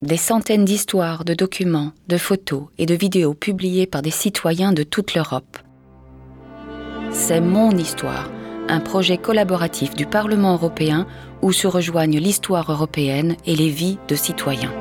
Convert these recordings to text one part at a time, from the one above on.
Des centaines d'histoires, de documents, de photos et de vidéos publiées par des citoyens de toute l'Europe. C'est Mon Histoire, un projet collaboratif du Parlement européen où se rejoignent l'histoire européenne et les vies de citoyens.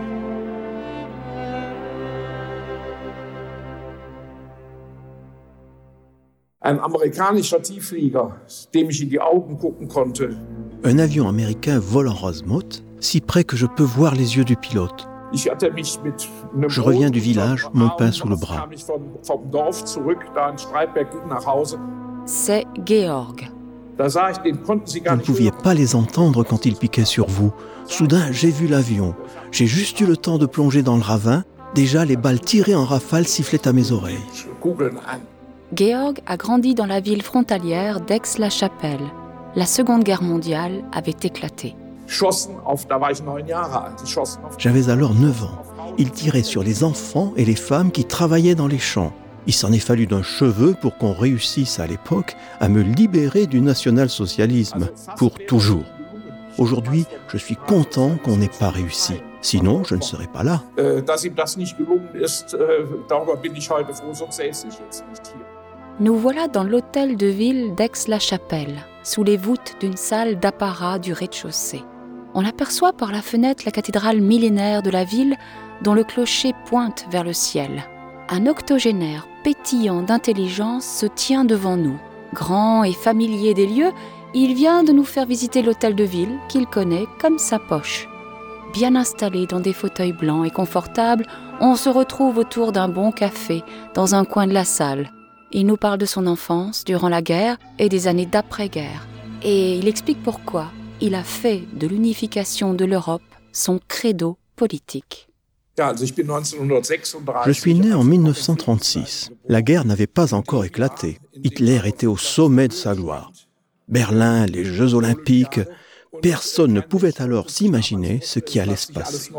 Ein amerikanischer Tiefflieger, dem ich in die Augen gucken konnte. Un avion américain vole en Rosmoth, si près que je peux voir les yeux du pilote. Je reviens du village, mon pain sous le bras. C'est Georg. Vous ne pouviez pas les entendre quand ils piquaient sur vous. Soudain, j'ai vu l'avion. J'ai juste eu le temps de plonger dans le ravin. Déjà, les balles tirées en rafale sifflaient à mes oreilles. Georg a grandi dans la ville frontalière d'Aix-la-Chapelle. La Seconde Guerre mondiale avait éclaté. J'avais alors 9 ans. Ils tiraient sur les enfants et les femmes qui travaillaient dans les champs. Il s'en est fallu d'un cheveu pour qu'on réussisse à l'époque à me libérer du national-socialisme, pour toujours. Aujourd'hui, je suis content qu'on n'ait pas réussi. Sinon, je ne serais pas là. Nous voilà dans l'hôtel de ville d'Aix-la-Chapelle, sous les voûtes d'une salle d'apparat du rez-de-chaussée. On aperçoit par la fenêtre la cathédrale millénaire de la ville dont le clocher pointe vers le ciel. Un octogénaire pétillant d'intelligence se tient devant nous. Grand et familier des lieux, il vient de nous faire visiter l'hôtel de ville qu'il connaît comme sa poche. Bien installé dans des fauteuils blancs et confortables, on se retrouve autour d'un bon café dans un coin de la salle. Il nous parle de son enfance durant la guerre et des années d'après-guerre. Et il explique pourquoi il a fait de l'unification de l'Europe son credo politique. Ja, also ich bin 1936. Je suis né en 1936. La guerre n'avait pas encore éclaté. Hitler était au sommet de sa gloire. Berlin, les Jeux olympiques. Personne ne pouvait alors s'imaginer ce qui allait se passer.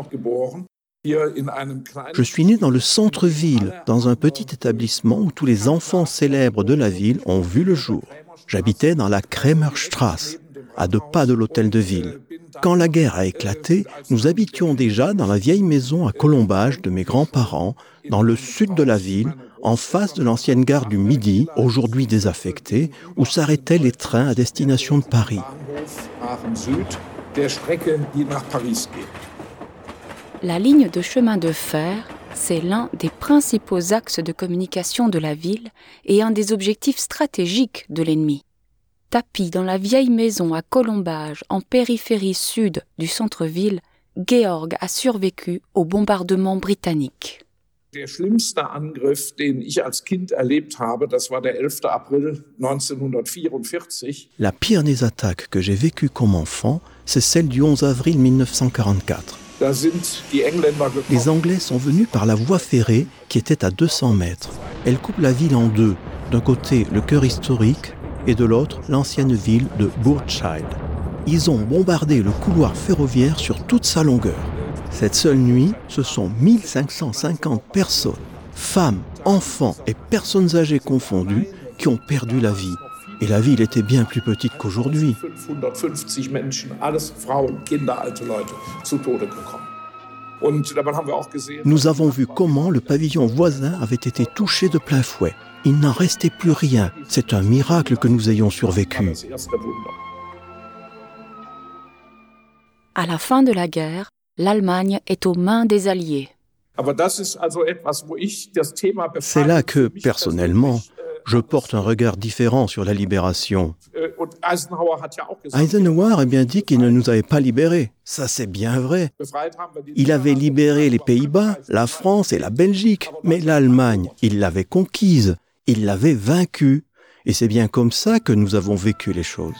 Je suis né dans le centre-ville, dans un petit établissement où tous les enfants célèbres de la ville ont vu le jour. J'habitais dans la Kremerstrasse, à deux pas de l'hôtel de ville. Quand la guerre a éclaté, nous habitions déjà dans la vieille maison à colombage de mes grands-parents, dans le sud de la ville, en face de l'ancienne gare du Midi, aujourd'hui désaffectée, où s'arrêtaient les trains à destination de Paris. La ligne de chemin de fer, c'est l'un des principaux axes de communication de la ville et un des objectifs stratégiques de l'ennemi. Tapi dans la vieille maison à Colombage, en périphérie sud du centre-ville, Georg a survécu au bombardement britannique. Der schlimmste Angriff, den ich als Kind erlebt habe, das war der 11. April 1944. La pire des attaques que j'ai vécues comme enfant, c'est celle du 11 avril 1944. Les Anglais sont venus par la voie ferrée qui était à 200 mètres. Elle coupe la ville en deux. D'un côté, le cœur historique et de l'autre, l'ancienne ville de Burchild. Ils ont bombardé le couloir ferroviaire sur toute sa longueur. Cette seule nuit, ce sont 1550 personnes, femmes, enfants et personnes âgées confondues, qui ont perdu la vie. Et la ville était bien plus petite qu'aujourd'hui. 550 Menschen, alles Frauen, Kinder, alte Leute, zu Tode gekommen. Und dabei haben wir auch gesehen, Nous avons vu comment le pavillon voisin avait été touché de plein fouet. Il n'en restait plus rien. C'est un miracle que nous ayons survécu. À la fin de la guerre, l'Allemagne est aux mains des Alliés. C'est là que, personnellement, je porte un regard différent sur la libération. Eisenhower a bien dit qu'il ne nous avait pas libérés. Ça, c'est bien vrai. Il avait libéré les Pays-Bas, la France et la Belgique, mais l'Allemagne, il l'avait conquise, il l'avait vaincue. Et c'est bien comme ça que nous avons vécu les choses.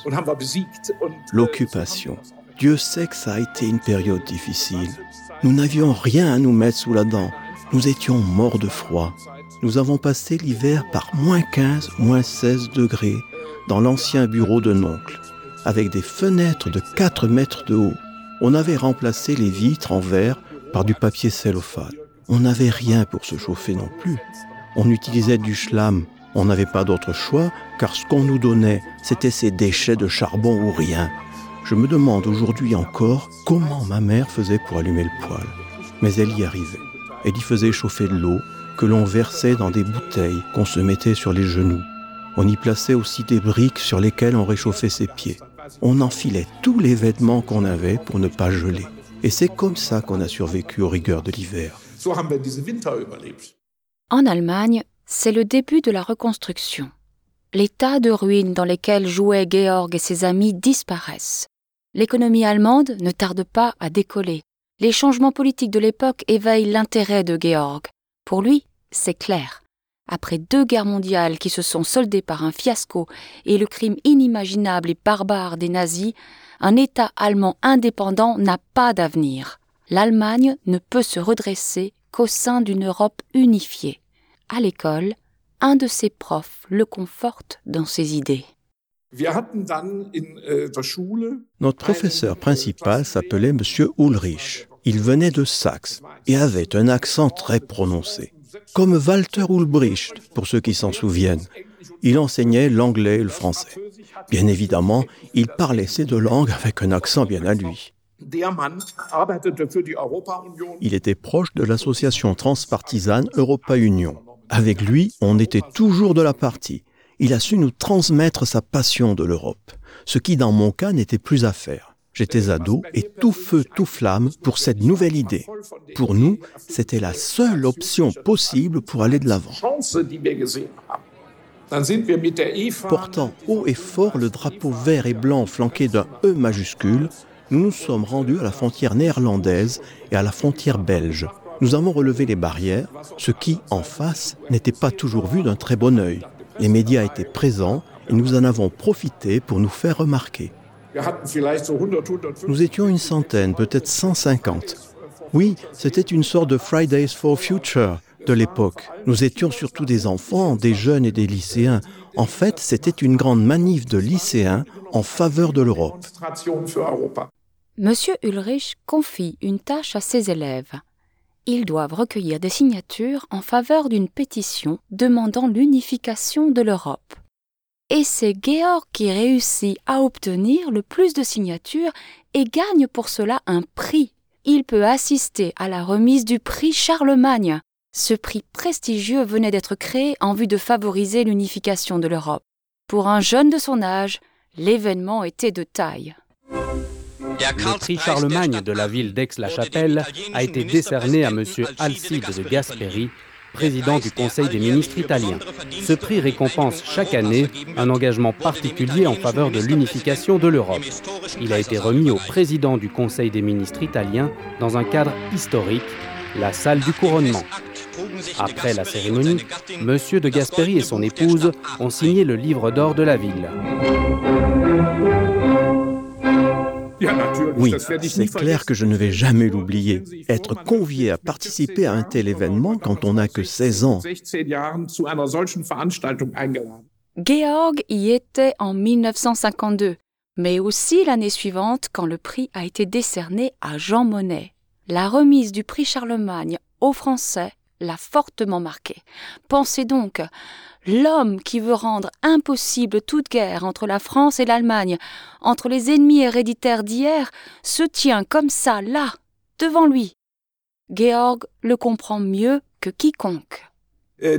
L'occupation. Dieu sait que ça a été une période difficile. Nous n'avions rien à nous mettre sous la dent. Nous étions morts de froid. Nous avons passé l'hiver par moins 15, moins 16 degrés dans l'ancien bureau de l'oncle, avec des fenêtres de 4 mètres de haut. On avait remplacé les vitres en verre par du papier cellophane. On n'avait rien pour se chauffer non plus. On utilisait du schlam. On n'avait pas d'autre choix, car ce qu'on nous donnait, c'était ces déchets de charbon ou rien. Je me demande aujourd'hui encore comment ma mère faisait pour allumer le poêle. mais elle y arrivait. Elle y faisait chauffer de l'eau que l'on versait dans des bouteilles qu'on se mettait sur les genoux. On y plaçait aussi des briques sur lesquelles on réchauffait ses pieds. On enfilait tous les vêtements qu'on avait pour ne pas geler. Et c'est comme ça qu'on a survécu aux rigueurs de l'hiver. En Allemagne, c'est le début de la reconstruction. Les tas de ruines dans lesquelles jouaient Georg et ses amis disparaissent. L'économie allemande ne tarde pas à décoller. Les changements politiques de l'époque éveillent l'intérêt de Georg. Pour lui, c'est clair. Après deux guerres mondiales qui se sont soldées par un fiasco et le crime inimaginable et barbare des nazis, un État allemand indépendant n'a pas d'avenir. L'Allemagne ne peut se redresser qu'au sein d'une Europe unifiée. À l'école, un de ses profs le conforte dans ses idées. Äh, Notre professeur principal s'appelait M. Ulrich. Il venait de Saxe et avait un accent très prononcé, comme Walter Ulbricht, pour ceux qui s'en souviennent. Il enseignait l'anglais et le français. Bien évidemment, il parlait ces deux langues avec un accent bien à lui. Il était proche de l'association transpartisane Europa-Union. Avec lui, on était toujours de la partie. Il a su nous transmettre sa passion de l'Europe, ce qui dans mon cas n'était plus à faire. J'étais ado et tout feu, tout flamme pour cette nouvelle idée. Pour nous, c'était la seule option possible pour aller de l'avant. Portant haut et fort le drapeau vert et blanc flanqué d'un E majuscule, nous nous sommes rendus à la frontière néerlandaise et à la frontière belge. Nous avons relevé les barrières, ce qui, en face, n'était pas toujours vu d'un très bon œil. Les médias étaient présents et nous en avons profité pour nous faire remarquer. Nous étions une centaine, peut-être 150. Oui, c'était une sorte de Fridays for Future de l'époque. Nous étions surtout des enfants, des jeunes et des lycéens. En fait, c'était une grande manif de lycéens en faveur de l'Europe. Monsieur Ulrich confie une tâche à ses élèves. Ils doivent recueillir des signatures en faveur d'une pétition demandant l'unification de l'Europe. Et c'est Georg qui réussit à obtenir le plus de signatures et gagne pour cela un prix. Il peut assister à la remise du prix Charlemagne, ce prix prestigieux venait d'être créé en vue de favoriser l'unification de l'Europe. Pour un jeune de son âge, l'événement était de taille. Le prix Charlemagne de la ville d'Aix-la-Chapelle a été décerné à M. Alcide de Gasperi, président du Conseil des ministres italiens. Ce prix récompense chaque année un engagement particulier en faveur de l'unification de l'Europe. Il a été remis au président du Conseil des ministres italiens dans un cadre historique, la salle du couronnement. Après la cérémonie, Monsieur de Gasperi et son épouse ont signé le livre d'or de la ville. Oui, c'est clair que je ne vais jamais l'oublier. Être convié à participer à un tel événement quand on n'a que 16 ans. Georg y était en 1952, mais aussi l'année suivante quand le prix a été décerné à Jean Monnet. La remise du prix Charlemagne aux Français l'a fortement marqué. Pensez donc, l'homme qui veut rendre impossible toute guerre entre la France et l'Allemagne, entre les ennemis héréditaires d'hier, se tient comme ça, là, devant lui. Georg le comprend mieux que quiconque. Äh,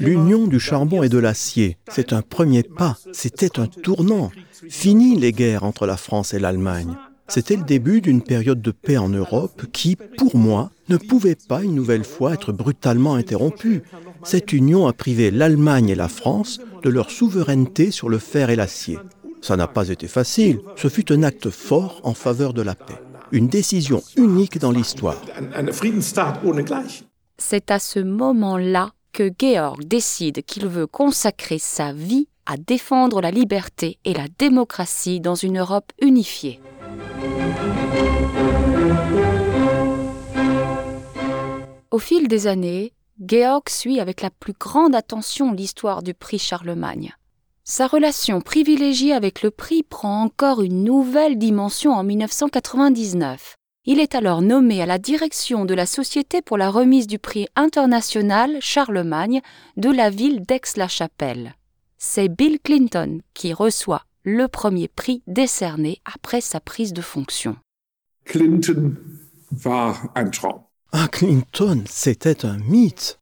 L'union du charbon et de l'acier, c'est un premier pas, c'était un tournant. Fini les guerres entre la France et l'Allemagne. C'était le début d'une période de paix en Europe qui, pour moi, ne pouvait pas une nouvelle fois être brutalement interrompue. Cette union a privé l'Allemagne et la France de leur souveraineté sur le fer et l'acier. Ça n'a pas été facile, ce fut un acte fort en faveur de la paix, une décision unique dans l'histoire. C'est à ce moment-là que Georg décide qu'il veut consacrer sa vie à défendre la liberté et la démocratie dans une Europe unifiée. Au fil des années, Georg suit avec la plus grande attention l'histoire du prix Charlemagne. Sa relation privilégiée avec le prix prend encore une nouvelle dimension en 1999. Il est alors nommé à la direction de la Société pour la remise du prix international Charlemagne de la ville d'Aix-la-Chapelle. C'est Bill Clinton qui reçoit le premier prix décerné après sa prise de fonction. Clinton war ein Traum. Ah, Clinton, c'était un mythe.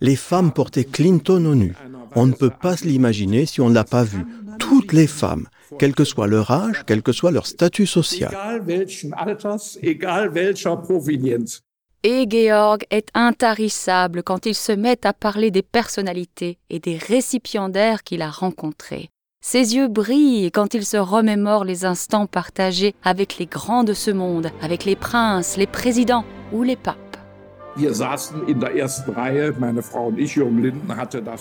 Les femmes portaient Clinton au nu. On ne peut pas se l'imaginer si on ne l'a pas vu. Toutes les femmes, quel que soit leur âge, quel que soit leur statut social. Et Georg est intarissable quand il se met à parler des personnalités et des récipiendaires qu'il a rencontrés. Ses yeux brillent quand il se remémore les instants partagés avec les grands de ce monde, avec les princes, les présidents ou les papes.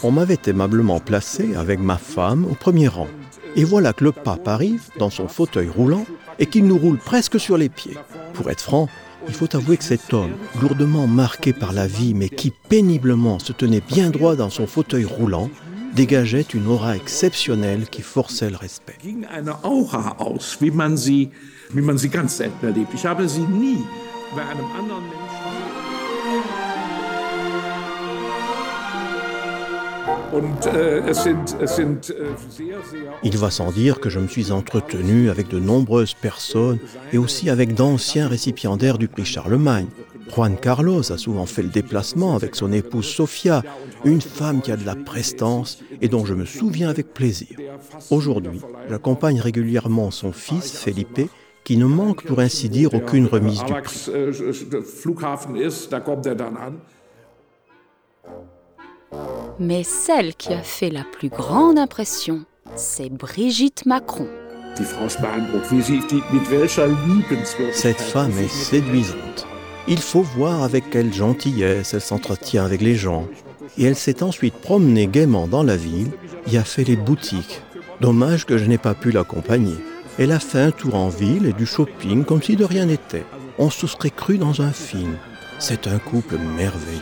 On m'avait aimablement placé avec ma femme au premier rang. Et voilà que le pape arrive dans son fauteuil roulant et qu'il nous roule presque sur les pieds. Pour être franc, il faut avouer que cet homme, lourdement marqué par la vie mais qui péniblement se tenait bien droit dans son fauteuil roulant, dégageait une aura exceptionnelle qui forçait le respect. Äh, Il va sans dire que je me suis entretenu avec de nombreuses personnes et aussi avec d'anciens récipiendaires du prix Charlemagne. Juan Carlos a souvent fait le déplacement avec son épouse Sofia, une femme qui a de la prestance et dont je me souviens avec plaisir. Aujourd'hui, j'accompagne régulièrement son fils, Felipe, qui ne manque pour ainsi dire aucune remise du prix. Mais celle qui a fait la plus grande impression, c'est Brigitte Macron. Cette femme est séduisante. Il faut voir avec quelle gentillesse elle s'entretient avec les gens. Et elle s'est ensuite promenée gaiement dans la ville y a fait les boutiques. Dommage que je n'ai pas pu l'accompagner. Elle a fait un tour en ville et du shopping comme si de rien n'était. On se serait cru dans un film. C'est un couple merveilleux.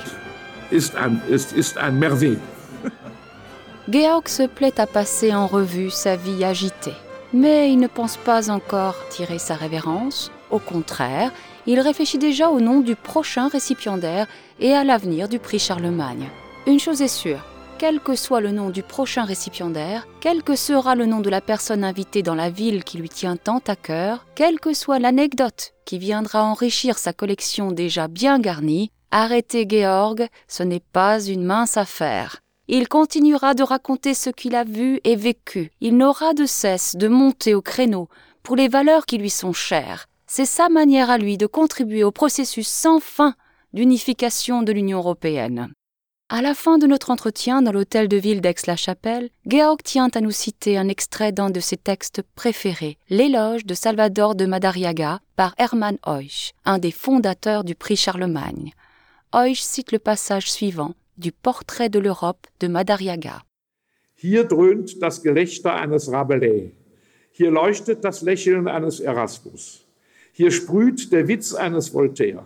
Georg se plaît à passer en revue sa vie agitée. Mais il ne pense pas encore tirer sa révérence. Au contraire, il réfléchit déjà au nom du prochain récipiendaire et à l'avenir du prix Charlemagne. Une chose est sûre, quel que soit le nom du prochain récipiendaire, quel que sera le nom de la personne invitée dans la ville qui lui tient tant à cœur, quelle que soit l'anecdote qui viendra enrichir sa collection déjà bien garnie, Arrêter Georg, ce n'est pas une mince affaire. Il continuera de raconter ce qu'il a vu et vécu. Il n'aura de cesse de monter au créneau pour les valeurs qui lui sont chères. C'est sa manière à lui de contribuer au processus sans fin d'unification de l'Union européenne. À la fin de notre entretien dans l'hôtel de ville d'Aix-la-Chapelle, Georg tient à nous citer un extrait d'un de ses textes préférés, L'éloge de Salvador de Madariaga par Hermann Heusch, un des fondateurs du prix Charlemagne. Heusch cite le passage suivant du Portrait de l'Europe de Madariaga. Hier dröhnt das Gelächter eines Rabelais. Hier leuchtet das Lächeln eines Erasmus. Hier sprüht der Witz eines Voltaire.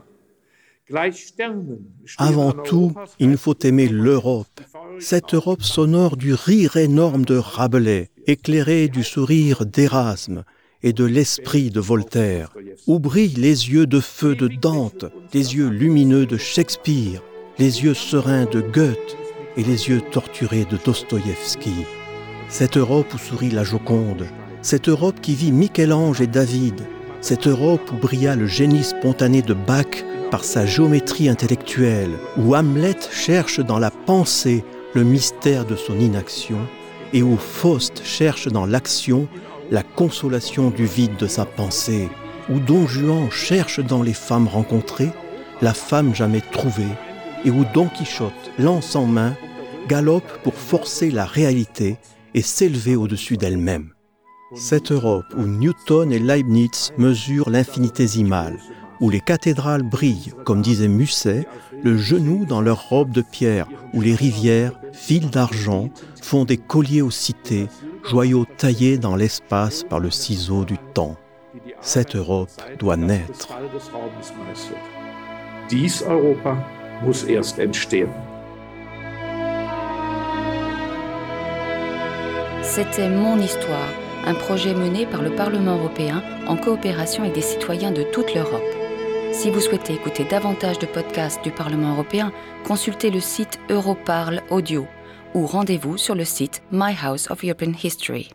Avant tout, il faut aimer l'Europe, cette Europe sonore du rire énorme de Rabelais, éclairée du sourire d'Erasme, et de l'esprit de Voltaire, où brillent les yeux de feu de Dante, les yeux lumineux de Shakespeare, les yeux sereins de Goethe et les yeux torturés de Dostoïevski. Cette Europe où sourit la Joconde, cette Europe qui vit Michel-Ange et David, cette Europe où brilla le génie spontané de Bach par sa géométrie intellectuelle, où Hamlet cherche dans la pensée le mystère de son inaction, et où Faust cherche dans l'action la consolation du vide de sa pensée, où Don Juan cherche dans les femmes rencontrées la femme jamais trouvée, et où Don Quichotte, lance en main, galope pour forcer la réalité et s'élever au-dessus d'elle-même. Cette Europe où Newton et Leibniz mesurent l'infinitésimal, où les cathédrales brillent, comme disait Musset, le genou dans leurs robes de pierre, où les rivières, fils d'argent, font des colliers aux cités, joyaux taillés dans l'espace par le ciseau du temps. Cette Europe doit naître. Dies Europa muss erst entstehen. C'était Mon Histoire, un projet mené par le Parlement européen en coopération avec des citoyens de toute l'Europe. Si vous souhaitez écouter davantage de podcasts du Parlement européen, consultez le site Europarl Audio ou rendez-vous sur le site My House of European History.